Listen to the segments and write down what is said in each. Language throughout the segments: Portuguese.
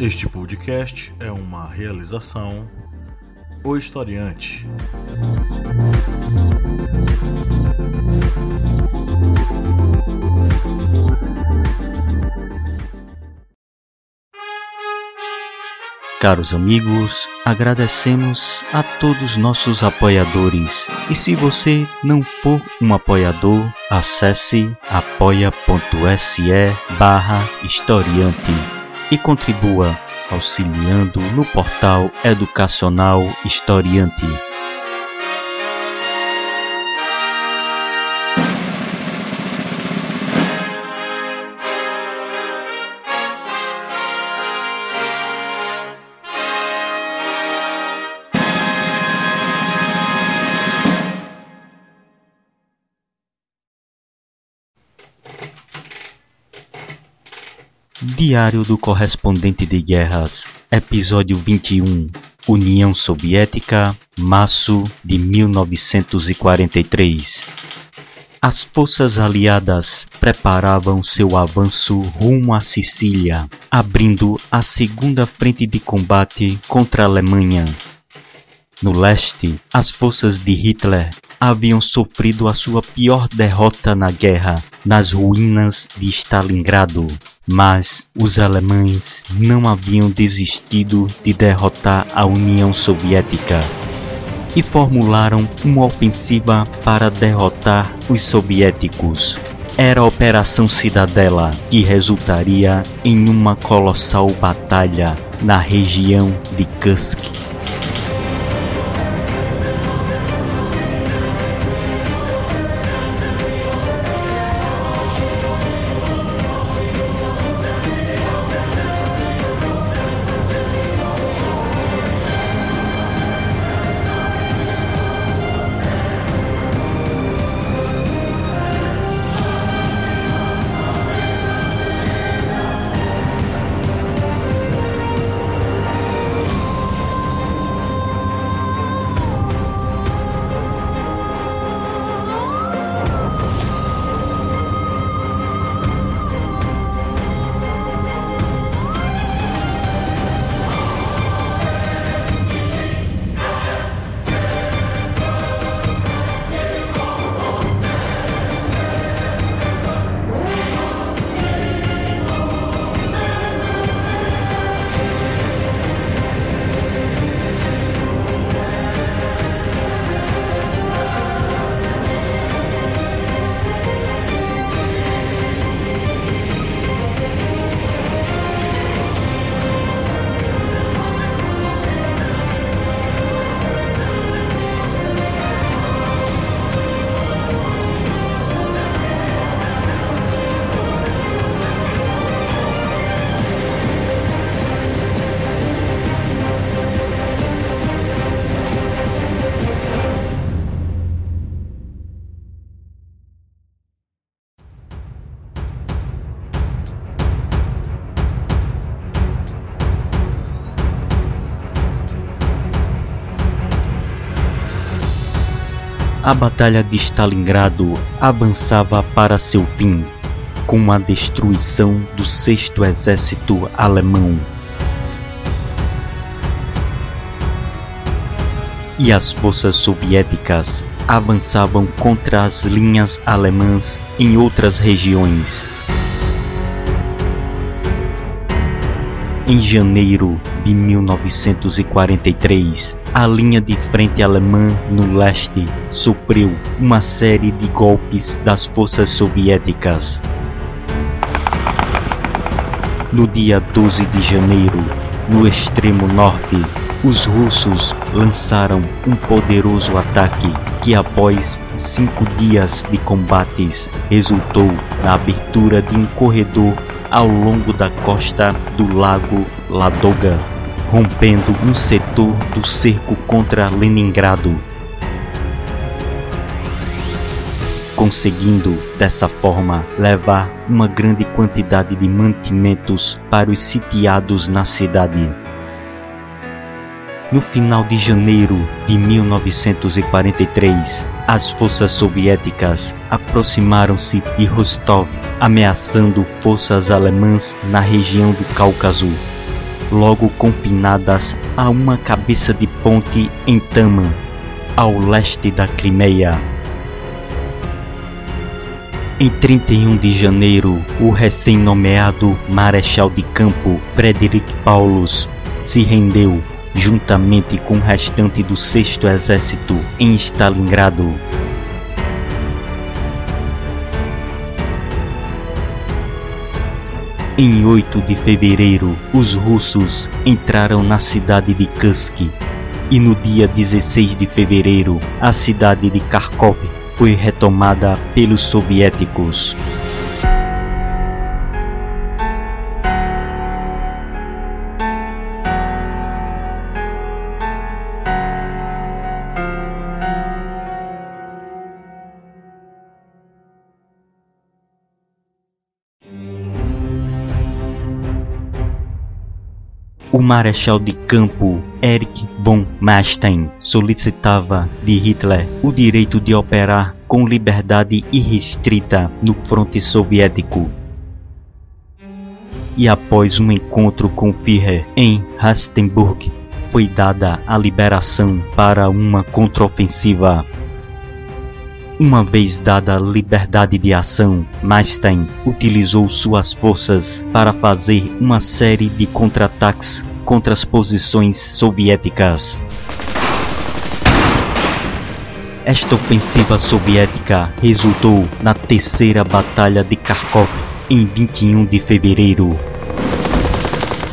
Este podcast é uma realização O Historiante. Caros amigos, agradecemos a todos nossos apoiadores. E se você não for um apoiador, acesse apoia.se barra historiante e contribua auxiliando no portal educacional Historiante. Diário do Correspondente de Guerras, Episódio 21 União Soviética, março de 1943. As forças aliadas preparavam seu avanço rumo à Sicília, abrindo a segunda frente de combate contra a Alemanha. No leste, as forças de Hitler haviam sofrido a sua pior derrota na guerra, nas ruínas de Stalingrado. Mas os alemães não haviam desistido de derrotar a União Soviética e formularam uma ofensiva para derrotar os soviéticos. Era a Operação Cidadela, que resultaria em uma colossal batalha na região de Kursk. A Batalha de Stalingrado avançava para seu fim, com a destruição do Sexto Exército Alemão. E as forças soviéticas avançavam contra as linhas alemãs em outras regiões. Em janeiro de 1943, a linha de frente alemã no leste sofreu uma série de golpes das forças soviéticas. No dia 12 de janeiro, no extremo norte, os russos lançaram um poderoso ataque que, após cinco dias de combates, resultou na abertura de um corredor ao longo da costa do lago Ladoga, rompendo um setor do cerco contra Leningrado, conseguindo dessa forma levar uma grande quantidade de mantimentos para os sitiados na cidade. No final de janeiro de 1943, as forças soviéticas aproximaram-se de Rostov, ameaçando forças alemãs na região do Cáucaso. logo confinadas a uma cabeça de ponte em Tama, ao leste da Crimeia. Em 31 de janeiro, o recém-nomeado Marechal de Campo Frederic Paulus se rendeu juntamente com o restante do 6 Exército em Stalingrado. Em 8 de fevereiro, os russos entraram na cidade de Kursk e no dia 16 de fevereiro, a cidade de Kharkov foi retomada pelos soviéticos. O marechal de campo Erich von Manstein solicitava de Hitler o direito de operar com liberdade irrestrita no fronte soviético. E após um encontro com Führer em Rastenburg, foi dada a liberação para uma contraofensiva uma vez dada liberdade de ação, Manstein utilizou suas forças para fazer uma série de contra-ataques contra as posições soviéticas. Esta ofensiva soviética resultou na Terceira Batalha de Kharkov em 21 de fevereiro.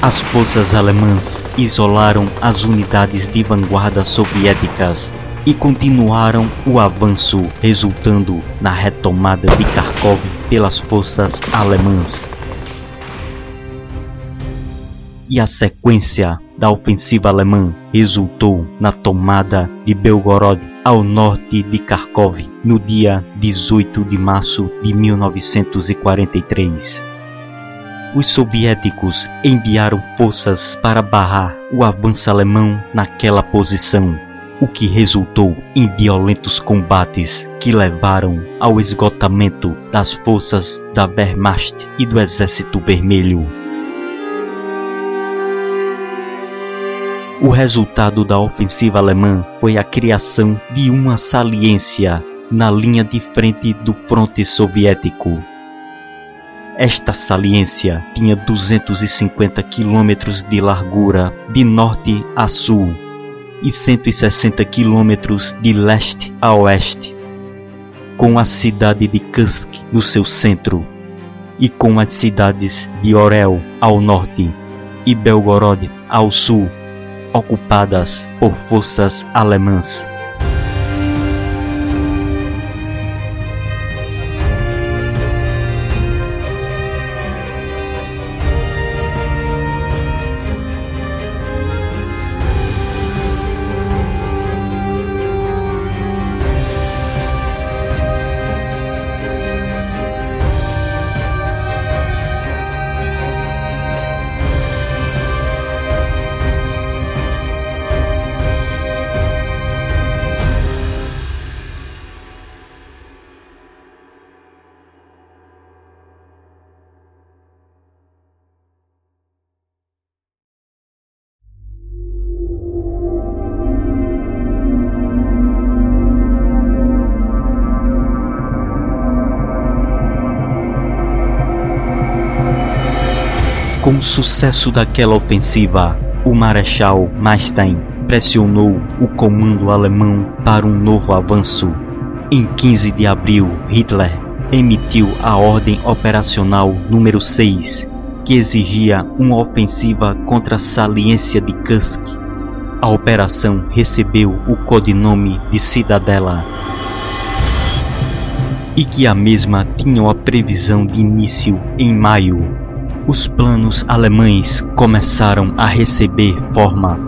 As forças alemãs isolaram as unidades de vanguarda soviéticas e continuaram o avanço, resultando na retomada de Kharkov pelas forças alemãs. E a sequência da ofensiva alemã resultou na tomada de Belgorod, ao norte de Kharkov, no dia 18 de março de 1943. Os soviéticos enviaram forças para barrar o avanço alemão naquela posição o que resultou em violentos combates que levaram ao esgotamento das forças da Wehrmacht e do Exército Vermelho. O resultado da ofensiva alemã foi a criação de uma saliência na linha de frente do fronte soviético. Esta saliência tinha 250 quilômetros de largura de norte a sul e 160 quilômetros de leste a oeste, com a cidade de Kursk no seu centro e com as cidades de Orel ao norte e Belgorod ao sul, ocupadas por forças alemãs. Com o sucesso daquela ofensiva, o Marechal Manstein pressionou o comando alemão para um novo avanço. Em 15 de abril, Hitler emitiu a Ordem Operacional número 6, que exigia uma ofensiva contra a saliência de Kursk. A operação recebeu o codinome de Cidadela e que a mesma tinha a previsão de início em maio os planos alemães começaram a receber forma.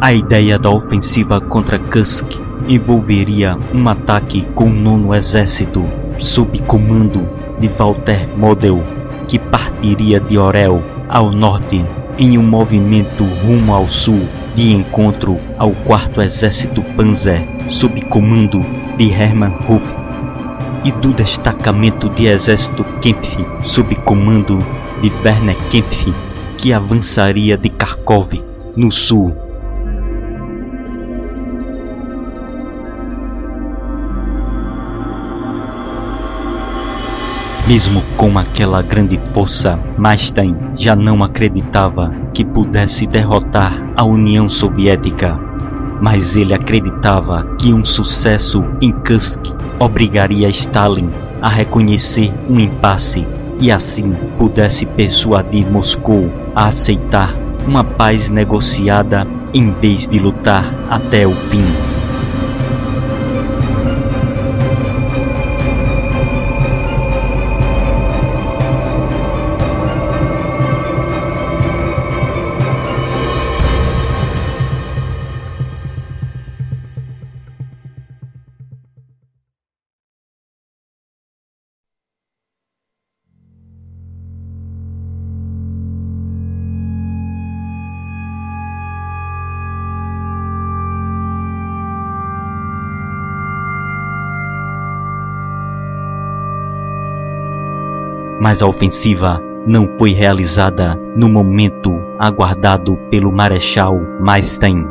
A ideia da ofensiva contra Kursk envolveria um ataque com o nono exército, sob comando de Walter Model, que partiria de Orel ao norte em um movimento rumo ao sul de encontro ao quarto exército Panzer, sob comando de Hermann Ruff, e do destacamento de exército Kempf, sob comando de Werner Kempf que avançaria de Kharkov, no sul. Mesmo com aquela grande força, Einstein já não acreditava que pudesse derrotar a União Soviética. Mas ele acreditava que um sucesso em Kursk obrigaria Stalin a reconhecer um impasse e assim pudesse persuadir Moscou a aceitar uma paz negociada em vez de lutar até o fim. Mas a ofensiva não foi realizada no momento aguardado pelo Marechal Einstein.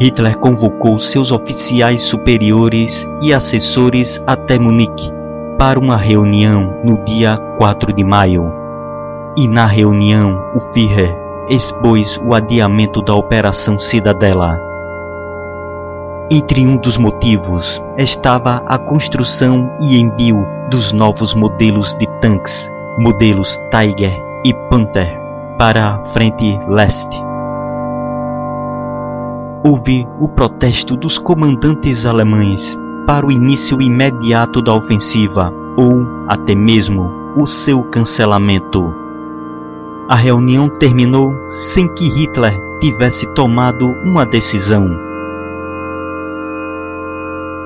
Hitler convocou seus oficiais superiores e assessores até Munique para uma reunião no dia 4 de maio. E na reunião, o Führer expôs o adiamento da Operação Cidadela. Entre um dos motivos estava a construção e envio dos novos modelos de tanques, modelos Tiger e Panther, para a frente leste. Houve o protesto dos comandantes alemães para o início imediato da ofensiva ou até mesmo o seu cancelamento. A reunião terminou sem que Hitler tivesse tomado uma decisão.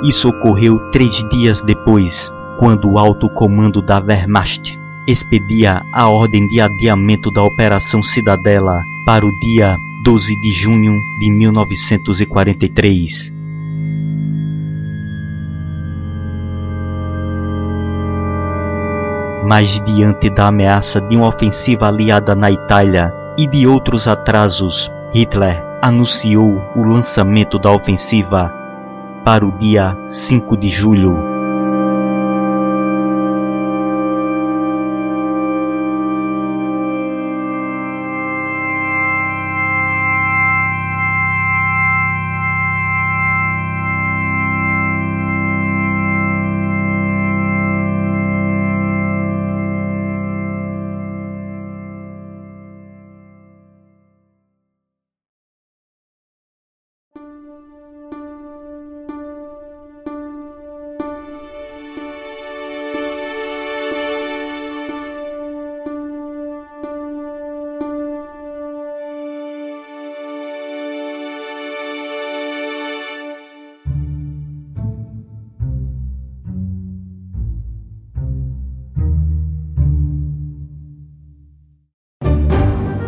Isso ocorreu três dias depois, quando o alto comando da Wehrmacht expedia a ordem de adiamento da Operação Cidadela para o dia 12 de junho de 1943. Mas diante da ameaça de uma ofensiva aliada na Itália e de outros atrasos, Hitler anunciou o lançamento da ofensiva para o dia 5 de julho.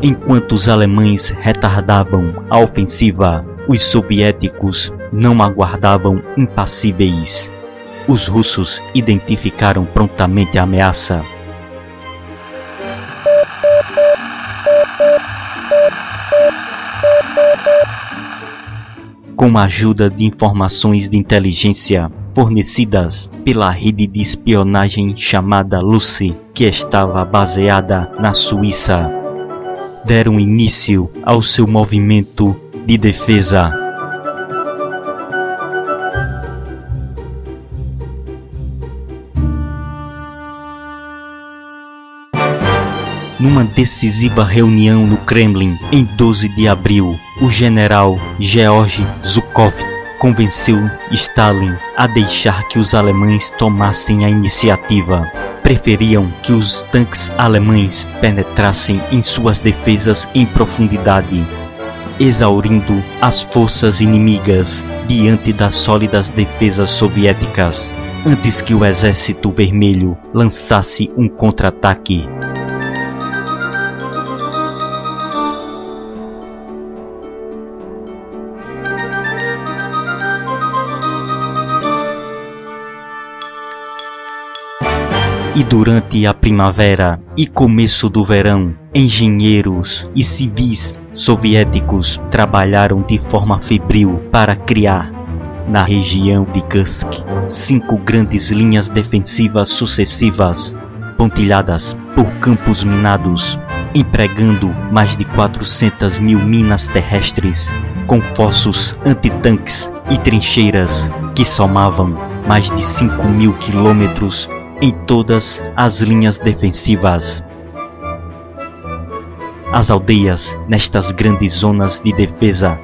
Enquanto os alemães retardavam a ofensiva, os soviéticos não aguardavam impassíveis. Os russos identificaram prontamente a ameaça. Com a ajuda de informações de inteligência fornecidas pela rede de espionagem chamada Lucy, que estava baseada na Suíça, deram início ao seu movimento de defesa. Numa decisiva reunião no Kremlin em 12 de abril, o general George Zhukov convenceu Stalin a deixar que os alemães tomassem a iniciativa preferiam que os tanques alemães penetrassem em suas defesas em profundidade, exaurindo as forças inimigas diante das sólidas defesas soviéticas, antes que o Exército Vermelho lançasse um contra-ataque. E durante a primavera e começo do verão, engenheiros e civis soviéticos trabalharam de forma febril para criar, na região de Kursk, cinco grandes linhas defensivas sucessivas, pontilhadas por campos minados, empregando mais de 400 mil minas terrestres, com fossos antitanques e trincheiras que somavam mais de 5 mil quilômetros em todas as linhas defensivas. As aldeias nestas grandes zonas de defesa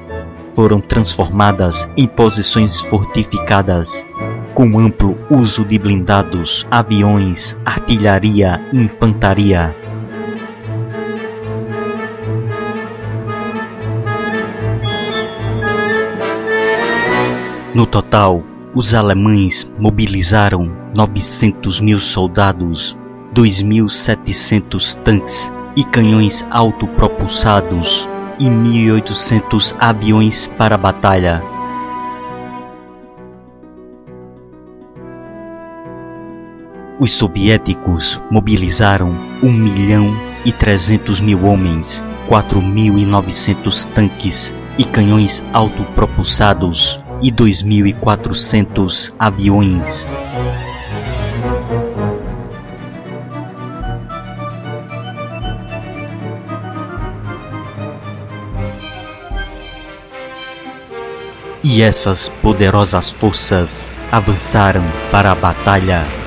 foram transformadas em posições fortificadas, com amplo uso de blindados, aviões, artilharia e infantaria. No total, os alemães mobilizaram 900 mil soldados, 2.700 tanques e canhões autopropulsados e 1.800 aviões para a batalha. Os soviéticos mobilizaram 1 milhão e 300 mil homens, 4.900 tanques e canhões autopropulsados e 2.400 aviões. E essas poderosas forças avançaram para a batalha.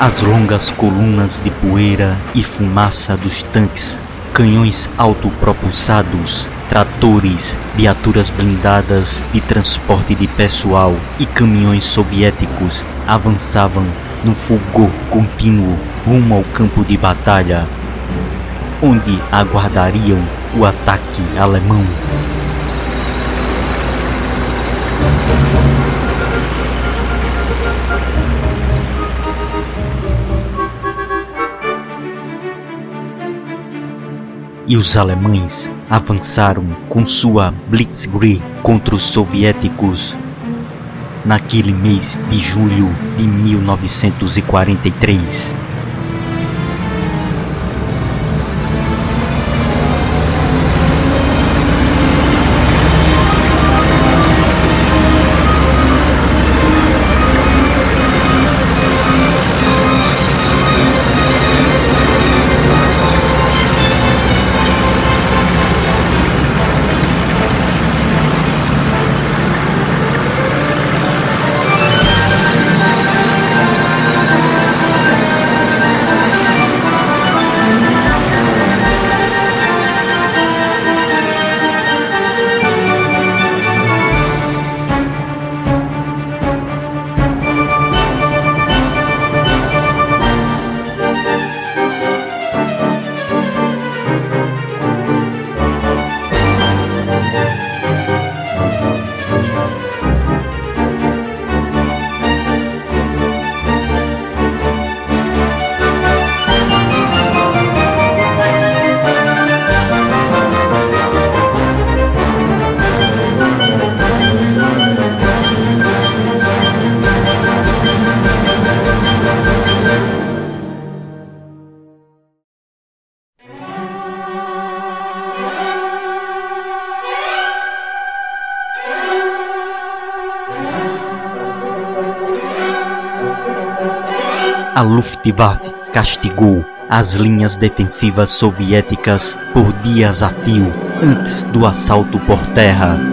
As longas colunas de poeira e fumaça dos tanques, canhões autopropulsados, tratores, viaturas blindadas de transporte de pessoal e caminhões soviéticos avançavam no fulgor contínuo rumo ao campo de batalha, onde aguardariam o ataque alemão. E os alemães avançaram com sua Blitzkrieg contra os soviéticos naquele mês de julho de 1943. A Luftwaffe castigou as linhas defensivas soviéticas por dias a fio antes do assalto por terra.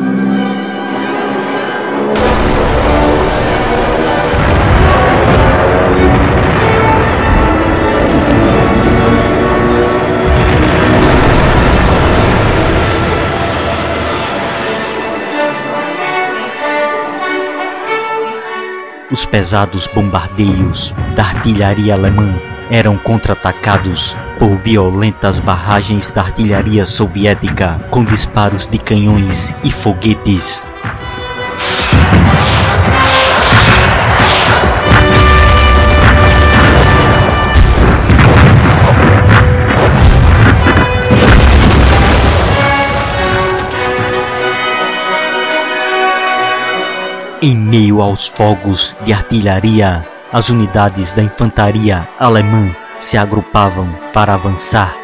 Os pesados bombardeios da artilharia alemã eram contra-atacados por violentas barragens da artilharia soviética com disparos de canhões e foguetes. Em meio aos fogos de artilharia, as unidades da infantaria alemã se agrupavam para avançar.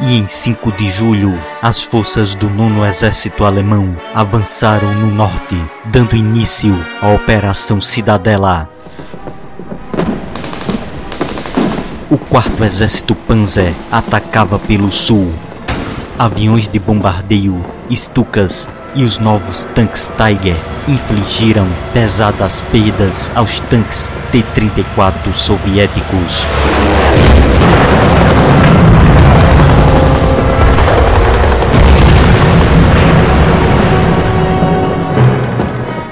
E em 5 de julho, as forças do nono exército alemão avançaram no norte, dando início à Operação Cidadela. O quarto exército Panzer atacava pelo sul. Aviões de bombardeio, Stukas e os novos tanques Tiger infligiram pesadas perdas aos tanques T-34 soviéticos.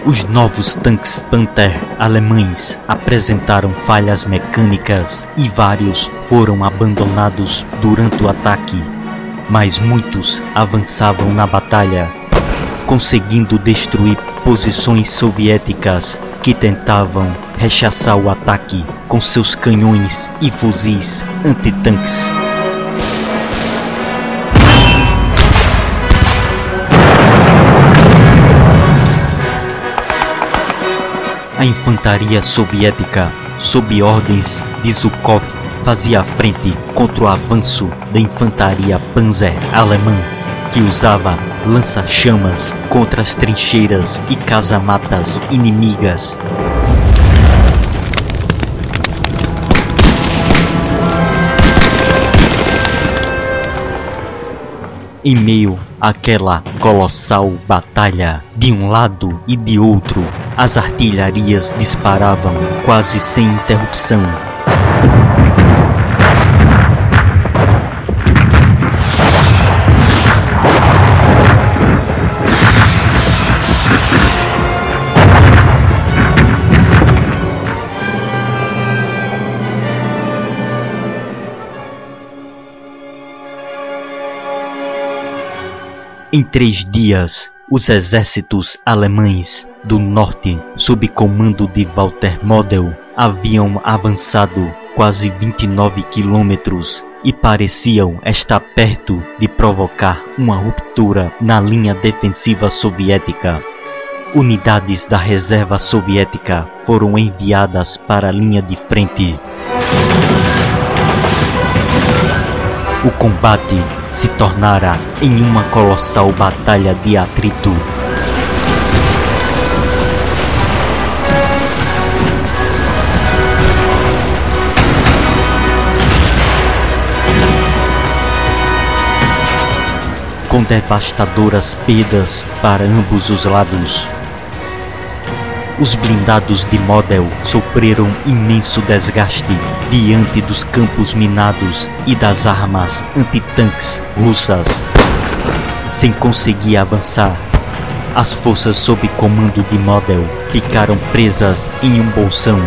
Os novos tanques Panther alemães apresentaram falhas mecânicas e vários foram abandonados durante o ataque, mas muitos avançavam na batalha conseguindo destruir posições soviéticas que tentavam rechaçar o ataque com seus canhões e fuzis antitanques. A infantaria soviética, sob ordens de Zhukov, fazia frente contra o avanço da infantaria panzer alemã que usava lança-chamas contra as trincheiras e casamatas inimigas. Em meio àquela colossal batalha, de um lado e de outro, as artilharias disparavam quase sem interrupção Em três dias, os exércitos alemães do norte, sob comando de Walter Model, haviam avançado quase 29 quilômetros e pareciam estar perto de provocar uma ruptura na linha defensiva soviética. Unidades da reserva soviética foram enviadas para a linha de frente. O combate se tornara em uma colossal batalha de atrito. Com devastadoras perdas para ambos os lados. Os blindados de Model sofreram imenso desgaste diante dos campos minados e das armas antitanques russas. Sem conseguir avançar, as forças sob comando de Model ficaram presas em um bolsão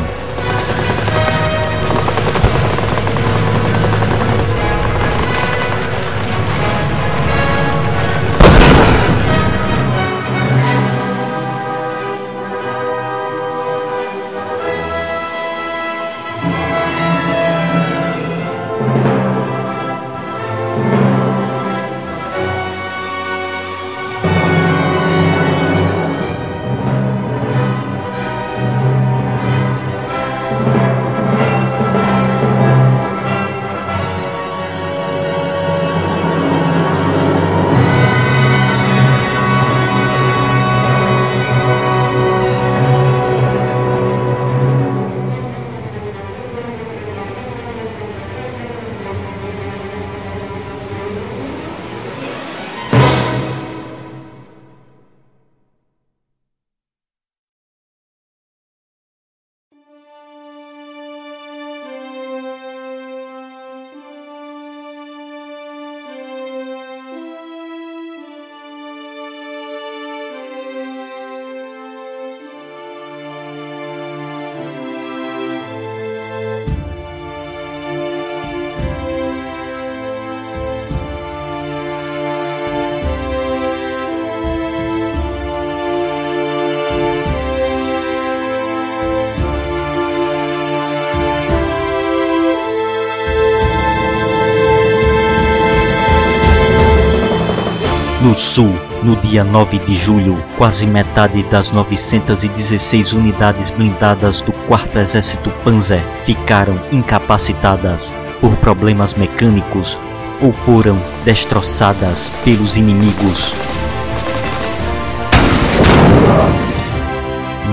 sul, no dia 9 de julho, quase metade das 916 unidades blindadas do 4 Exército Panzer ficaram incapacitadas por problemas mecânicos ou foram destroçadas pelos inimigos.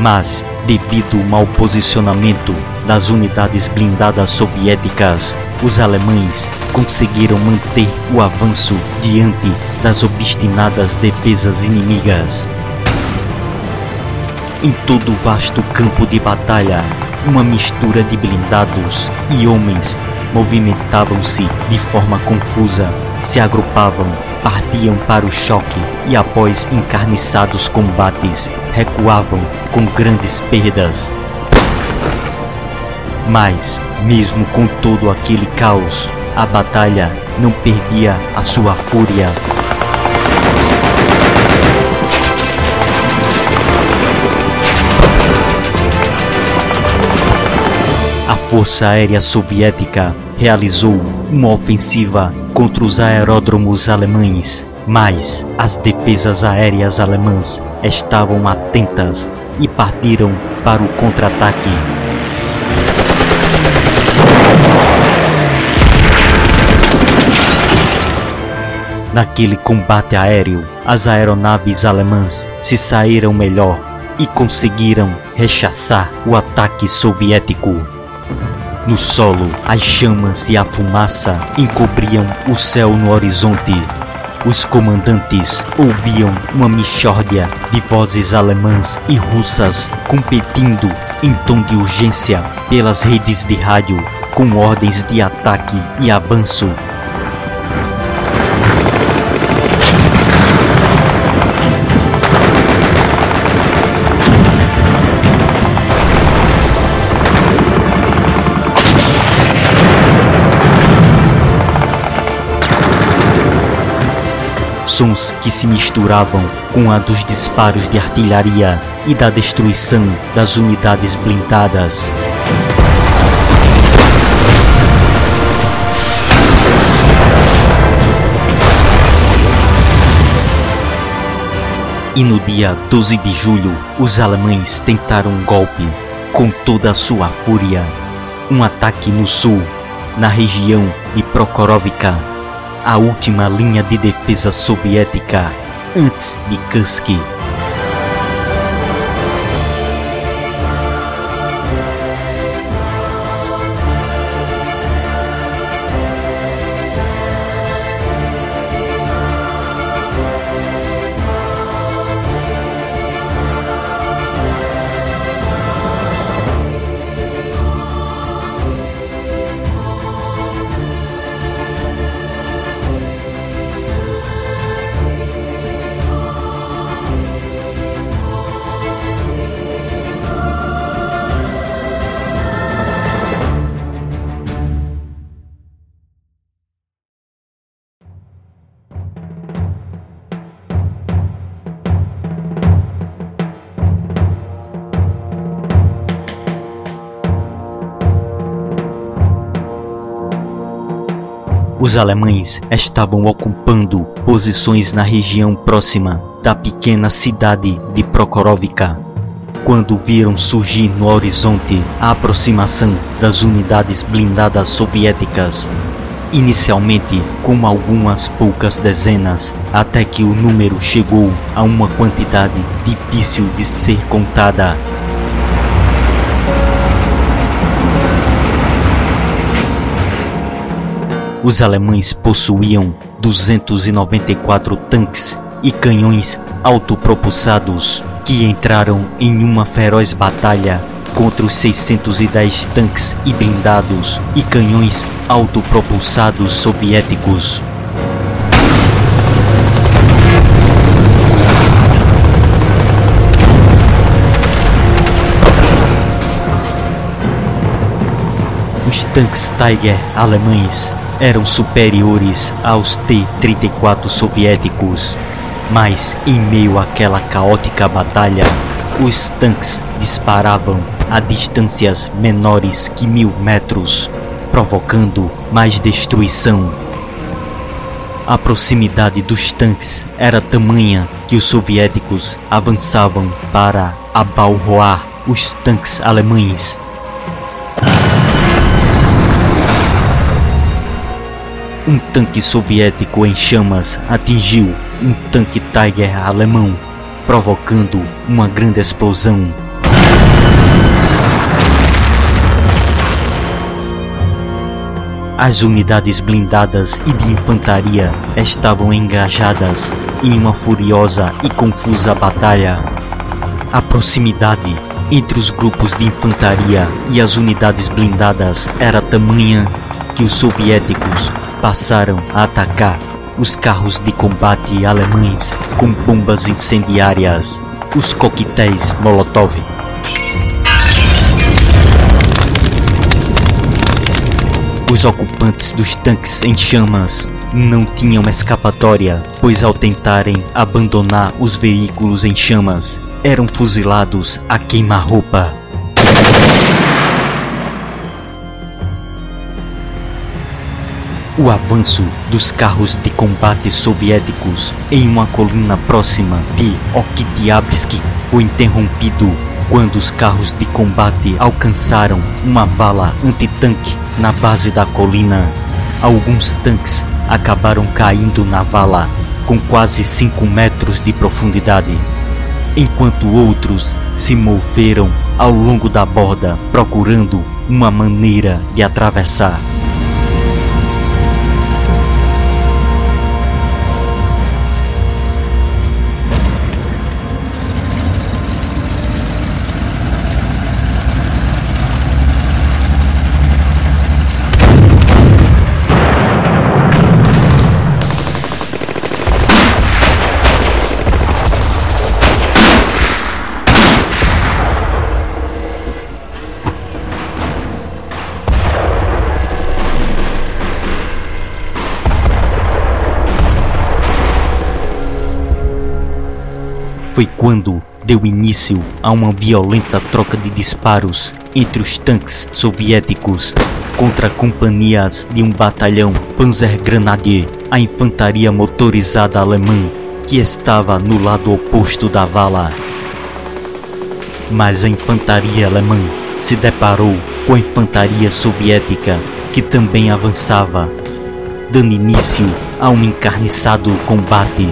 Mas, devido ao mau posicionamento das unidades blindadas soviéticas, os alemães conseguiram manter o avanço diante das obstinadas defesas inimigas. Em todo o vasto campo de batalha, uma mistura de blindados e homens movimentavam-se de forma confusa, se agrupavam, partiam para o choque e, após encarniçados combates, recuavam com grandes perdas. Mas, mesmo com todo aquele caos, a batalha não perdia a sua fúria. A Força Aérea Soviética realizou uma ofensiva contra os aeródromos alemães, mas as defesas aéreas alemãs estavam atentas e partiram para o contra-ataque. Naquele combate aéreo, as aeronaves alemãs se saíram melhor e conseguiram rechaçar o ataque soviético. No solo, as chamas e a fumaça encobriam o céu no horizonte. Os comandantes ouviam uma mixórdia de vozes alemãs e russas competindo em tom de urgência pelas redes de rádio com ordens de ataque e avanço sons que se misturavam com a dos disparos de artilharia e da destruição das unidades blindadas. E no dia 12 de julho, os alemães tentaram um golpe com toda a sua fúria. Um ataque no sul, na região de Prokhorovka, a última linha de defesa soviética antes de Kursk. Os alemães estavam ocupando posições na região próxima da pequena cidade de Prokhorovka. Quando viram surgir no horizonte a aproximação das unidades blindadas soviéticas, inicialmente com algumas poucas dezenas, até que o número chegou a uma quantidade difícil de ser contada. Os alemães possuíam 294 tanques e canhões autopropulsados que entraram em uma feroz batalha contra os 610 tanques e blindados e canhões autopropulsados soviéticos. Os tanques Tiger alemães eram superiores aos T-34 soviéticos, mas em meio àquela caótica batalha, os tanques disparavam a distâncias menores que mil metros, provocando mais destruição. A proximidade dos tanques era tamanha que os soviéticos avançavam para abalroar os tanques alemães. Um tanque soviético em chamas atingiu um tanque Tiger alemão, provocando uma grande explosão. As unidades blindadas e de infantaria estavam engajadas em uma furiosa e confusa batalha. A proximidade entre os grupos de infantaria e as unidades blindadas era tamanha que os soviéticos passaram a atacar os carros de combate alemães com bombas incendiárias, os coquetéis Molotov. Os ocupantes dos tanques em chamas não tinham escapatória, pois ao tentarem abandonar os veículos em chamas, eram fuzilados a queima-roupa. O avanço dos carros de combate soviéticos em uma colina próxima de Oktyabrsky foi interrompido quando os carros de combate alcançaram uma vala antitanque na base da colina. Alguns tanques acabaram caindo na vala com quase 5 metros de profundidade, enquanto outros se moveram ao longo da borda procurando uma maneira de atravessar. Foi quando deu início a uma violenta troca de disparos entre os tanques soviéticos contra companhias de um batalhão Panzergrenadier, a infantaria motorizada alemã, que estava no lado oposto da vala. Mas a infantaria alemã se deparou com a infantaria soviética, que também avançava, dando início a um encarniçado combate.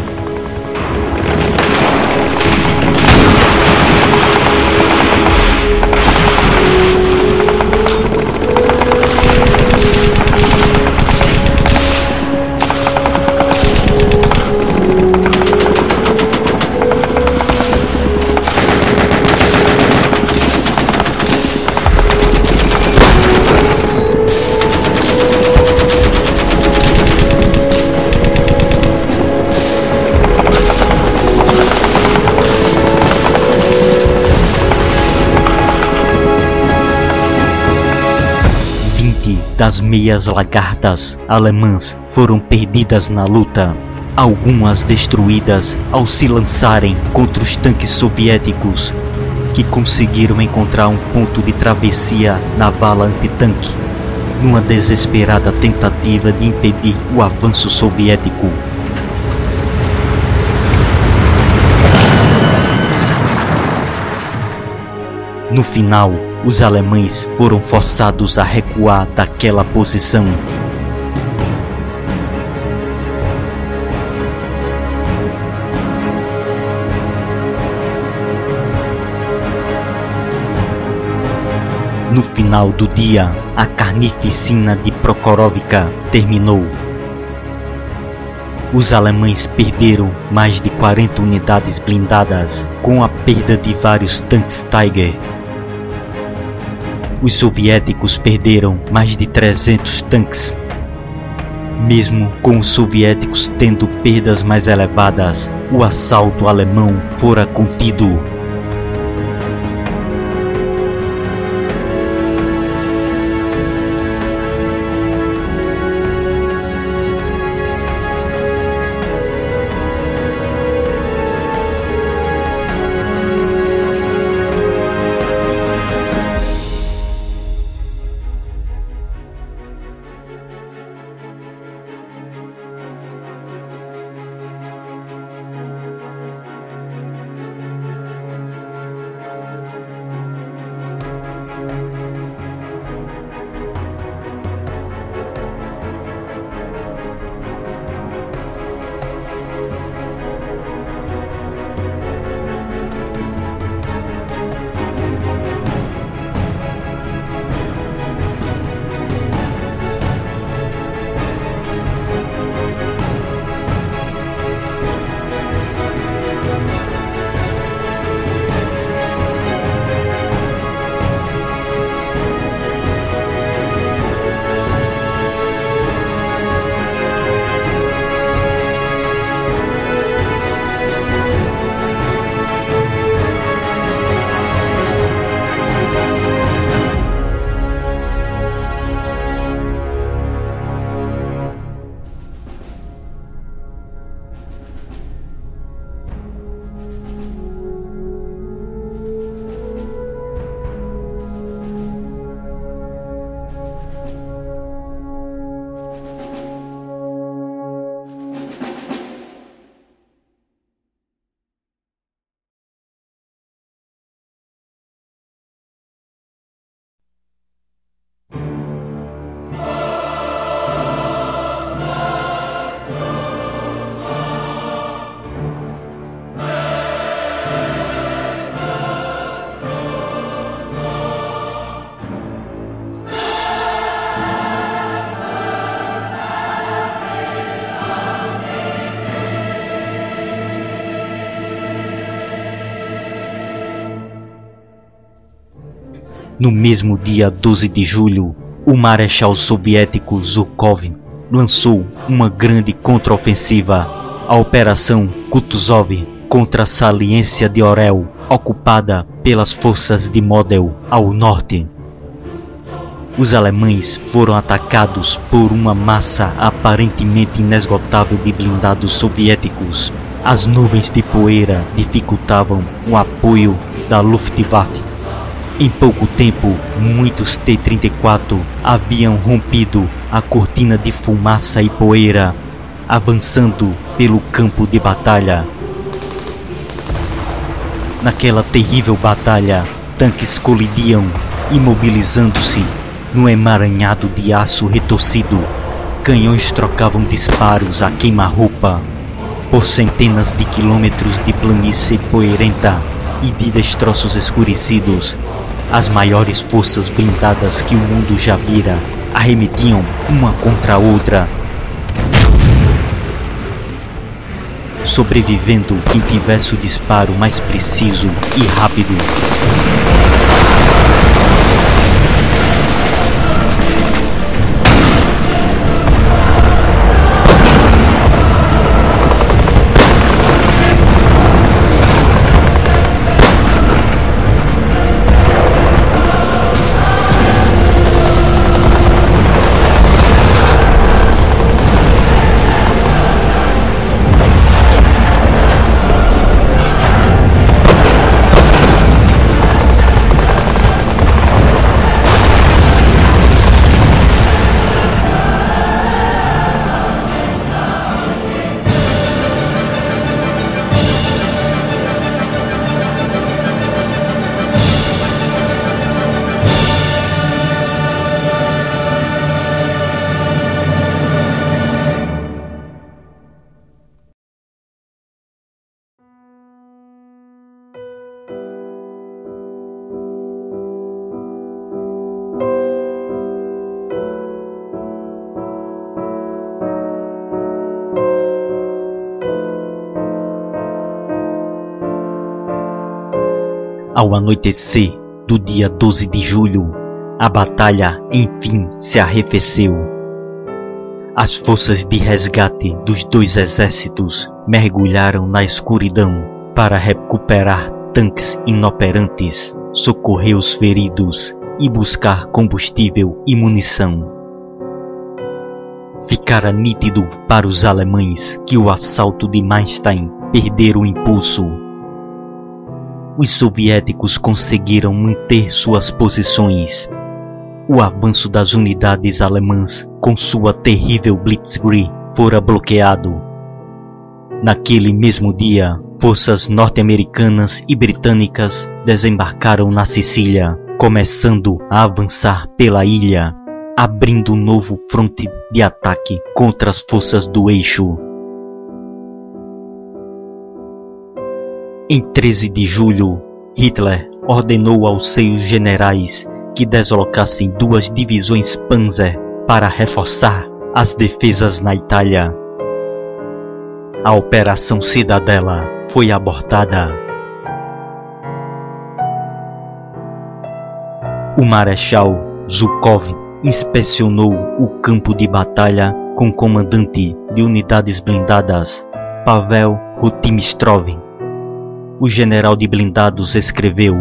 Das meias lagartas alemãs foram perdidas na luta, algumas destruídas ao se lançarem contra os tanques soviéticos, que conseguiram encontrar um ponto de travessia na vala antitanque, numa desesperada tentativa de impedir o avanço soviético. No final, os alemães foram forçados a recuar daquela posição. No final do dia, a carnificina de Prokhorovka terminou. Os alemães perderam mais de 40 unidades blindadas, com a perda de vários tanques Tiger os soviéticos perderam mais de 300 tanques. Mesmo com os soviéticos tendo perdas mais elevadas, o assalto alemão fora contido No mesmo dia 12 de julho, o marechal soviético Zhukov lançou uma grande contraofensiva, a Operação Kutuzov contra a saliência de Orel, ocupada pelas forças de Model ao norte. Os alemães foram atacados por uma massa aparentemente inesgotável de blindados soviéticos. As nuvens de poeira dificultavam o apoio da Luftwaffe. Em pouco tempo, muitos T-34 haviam rompido a cortina de fumaça e poeira, avançando pelo campo de batalha. Naquela terrível batalha, tanques colidiam, imobilizando-se no emaranhado de aço retorcido. Canhões trocavam disparos a queima-roupa por centenas de quilômetros de planície poeirenta e de destroços escurecidos. As maiores forças blindadas que o mundo já vira arremetiam uma contra a outra, sobrevivendo quem tivesse o disparo mais preciso e rápido. Ao anoitecer do dia 12 de julho, a batalha enfim se arrefeceu. As forças de resgate dos dois exércitos mergulharam na escuridão para recuperar tanques inoperantes, socorrer os feridos e buscar combustível e munição. Ficara nítido para os alemães que o assalto de Manstein perdera o impulso os soviéticos conseguiram manter suas posições. O avanço das unidades alemãs com sua terrível Blitzkrieg fora bloqueado. Naquele mesmo dia, forças norte-americanas e britânicas desembarcaram na Sicília, começando a avançar pela ilha, abrindo um novo fronte de ataque contra as forças do eixo. Em 13 de julho, Hitler ordenou aos seus generais que deslocassem duas divisões Panzer para reforçar as defesas na Itália. A Operação Cidadela foi abortada. O Marechal Zhukov inspecionou o campo de batalha com o comandante de unidades blindadas, Pavel Rutimistrov o general de blindados escreveu: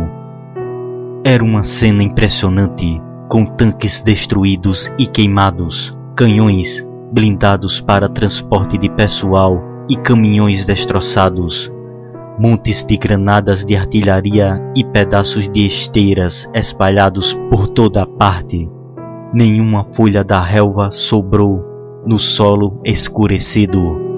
Era uma cena impressionante, com tanques destruídos e queimados, canhões blindados para transporte de pessoal e caminhões destroçados, montes de granadas de artilharia e pedaços de esteiras espalhados por toda a parte. Nenhuma folha da relva sobrou no solo escurecido.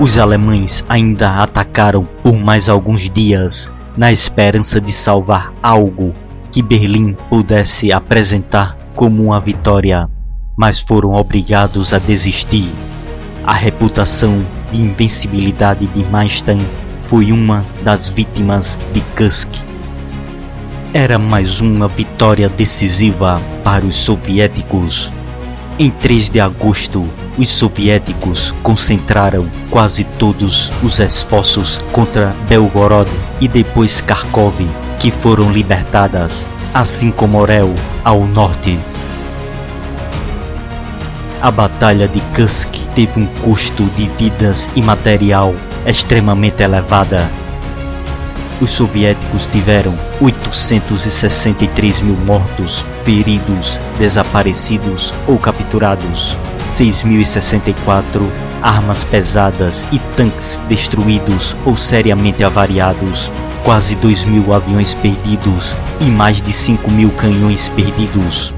Os alemães ainda atacaram por mais alguns dias, na esperança de salvar algo que Berlim pudesse apresentar como uma vitória, mas foram obrigados a desistir. A reputação de invencibilidade de Manstein foi uma das vítimas de Kursk. Era mais uma vitória decisiva para os soviéticos. Em 3 de agosto, os soviéticos concentraram quase todos os esforços contra Belgorod e depois Kharkov, que foram libertadas, assim como Orel, ao norte. A Batalha de Kursk teve um custo de vidas e material extremamente elevada os soviéticos tiveram 863 mil mortos, feridos, desaparecidos ou capturados, 6.064 armas pesadas e tanques destruídos ou seriamente avariados, quase 2 mil aviões perdidos e mais de 5 mil canhões perdidos.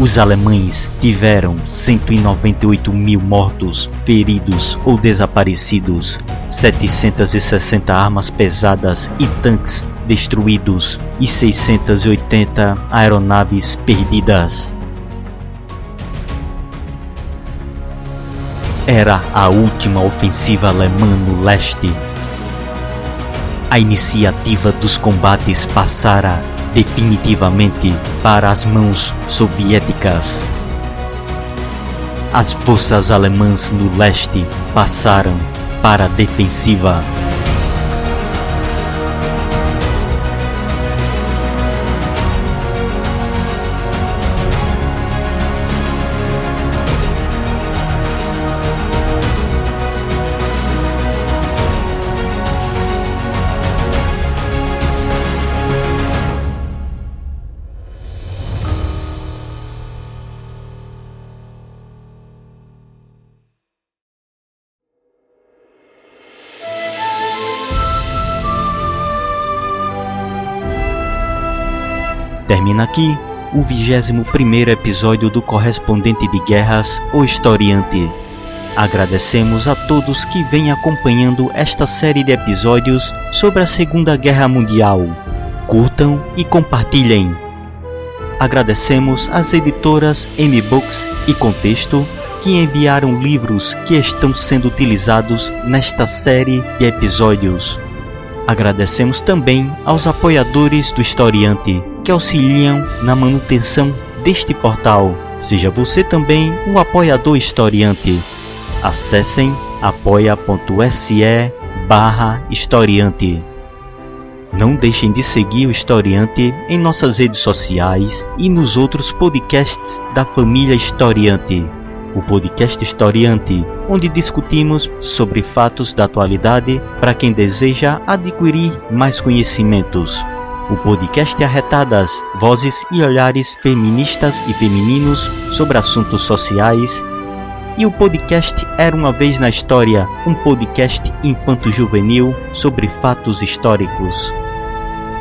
Os alemães tiveram 198 mil mortos, feridos ou desaparecidos, 760 armas pesadas e tanques destruídos e 680 aeronaves perdidas. Era a última ofensiva alemã no leste. A iniciativa dos combates passara definitivamente para as mãos soviéticas. As forças alemãs no leste passaram para a defensiva. Termina aqui o 21 episódio do Correspondente de Guerras, O Historiante. Agradecemos a todos que vêm acompanhando esta série de episódios sobre a Segunda Guerra Mundial. Curtam e compartilhem. Agradecemos às editoras M-Books e Contexto que enviaram livros que estão sendo utilizados nesta série de episódios. Agradecemos também aos apoiadores do Historiante que auxiliam na manutenção deste portal. Seja você também um apoiador historiante. Acessem apoia.se barra historiante. Não deixem de seguir o Historiante em nossas redes sociais e nos outros podcasts da família Historiante. O podcast Historiante, onde discutimos sobre fatos da atualidade para quem deseja adquirir mais conhecimentos o podcast Arretadas, vozes e olhares feministas e femininos sobre assuntos sociais, e o podcast Era uma vez na História, um podcast infanto-juvenil sobre fatos históricos.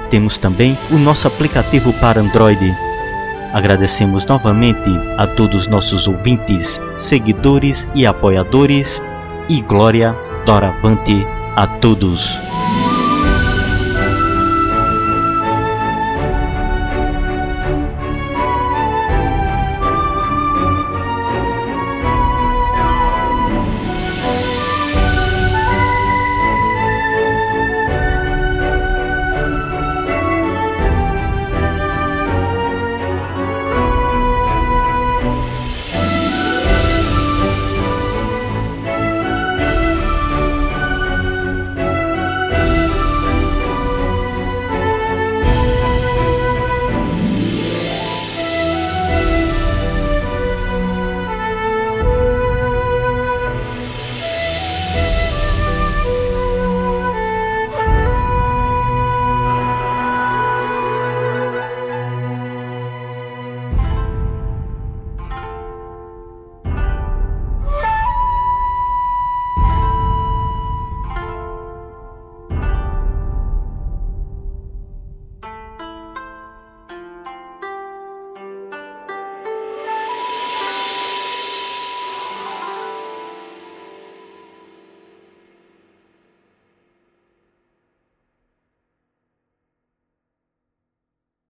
Temos também o nosso aplicativo para Android. Agradecemos novamente a todos nossos ouvintes, seguidores e apoiadores, e glória doravante a todos.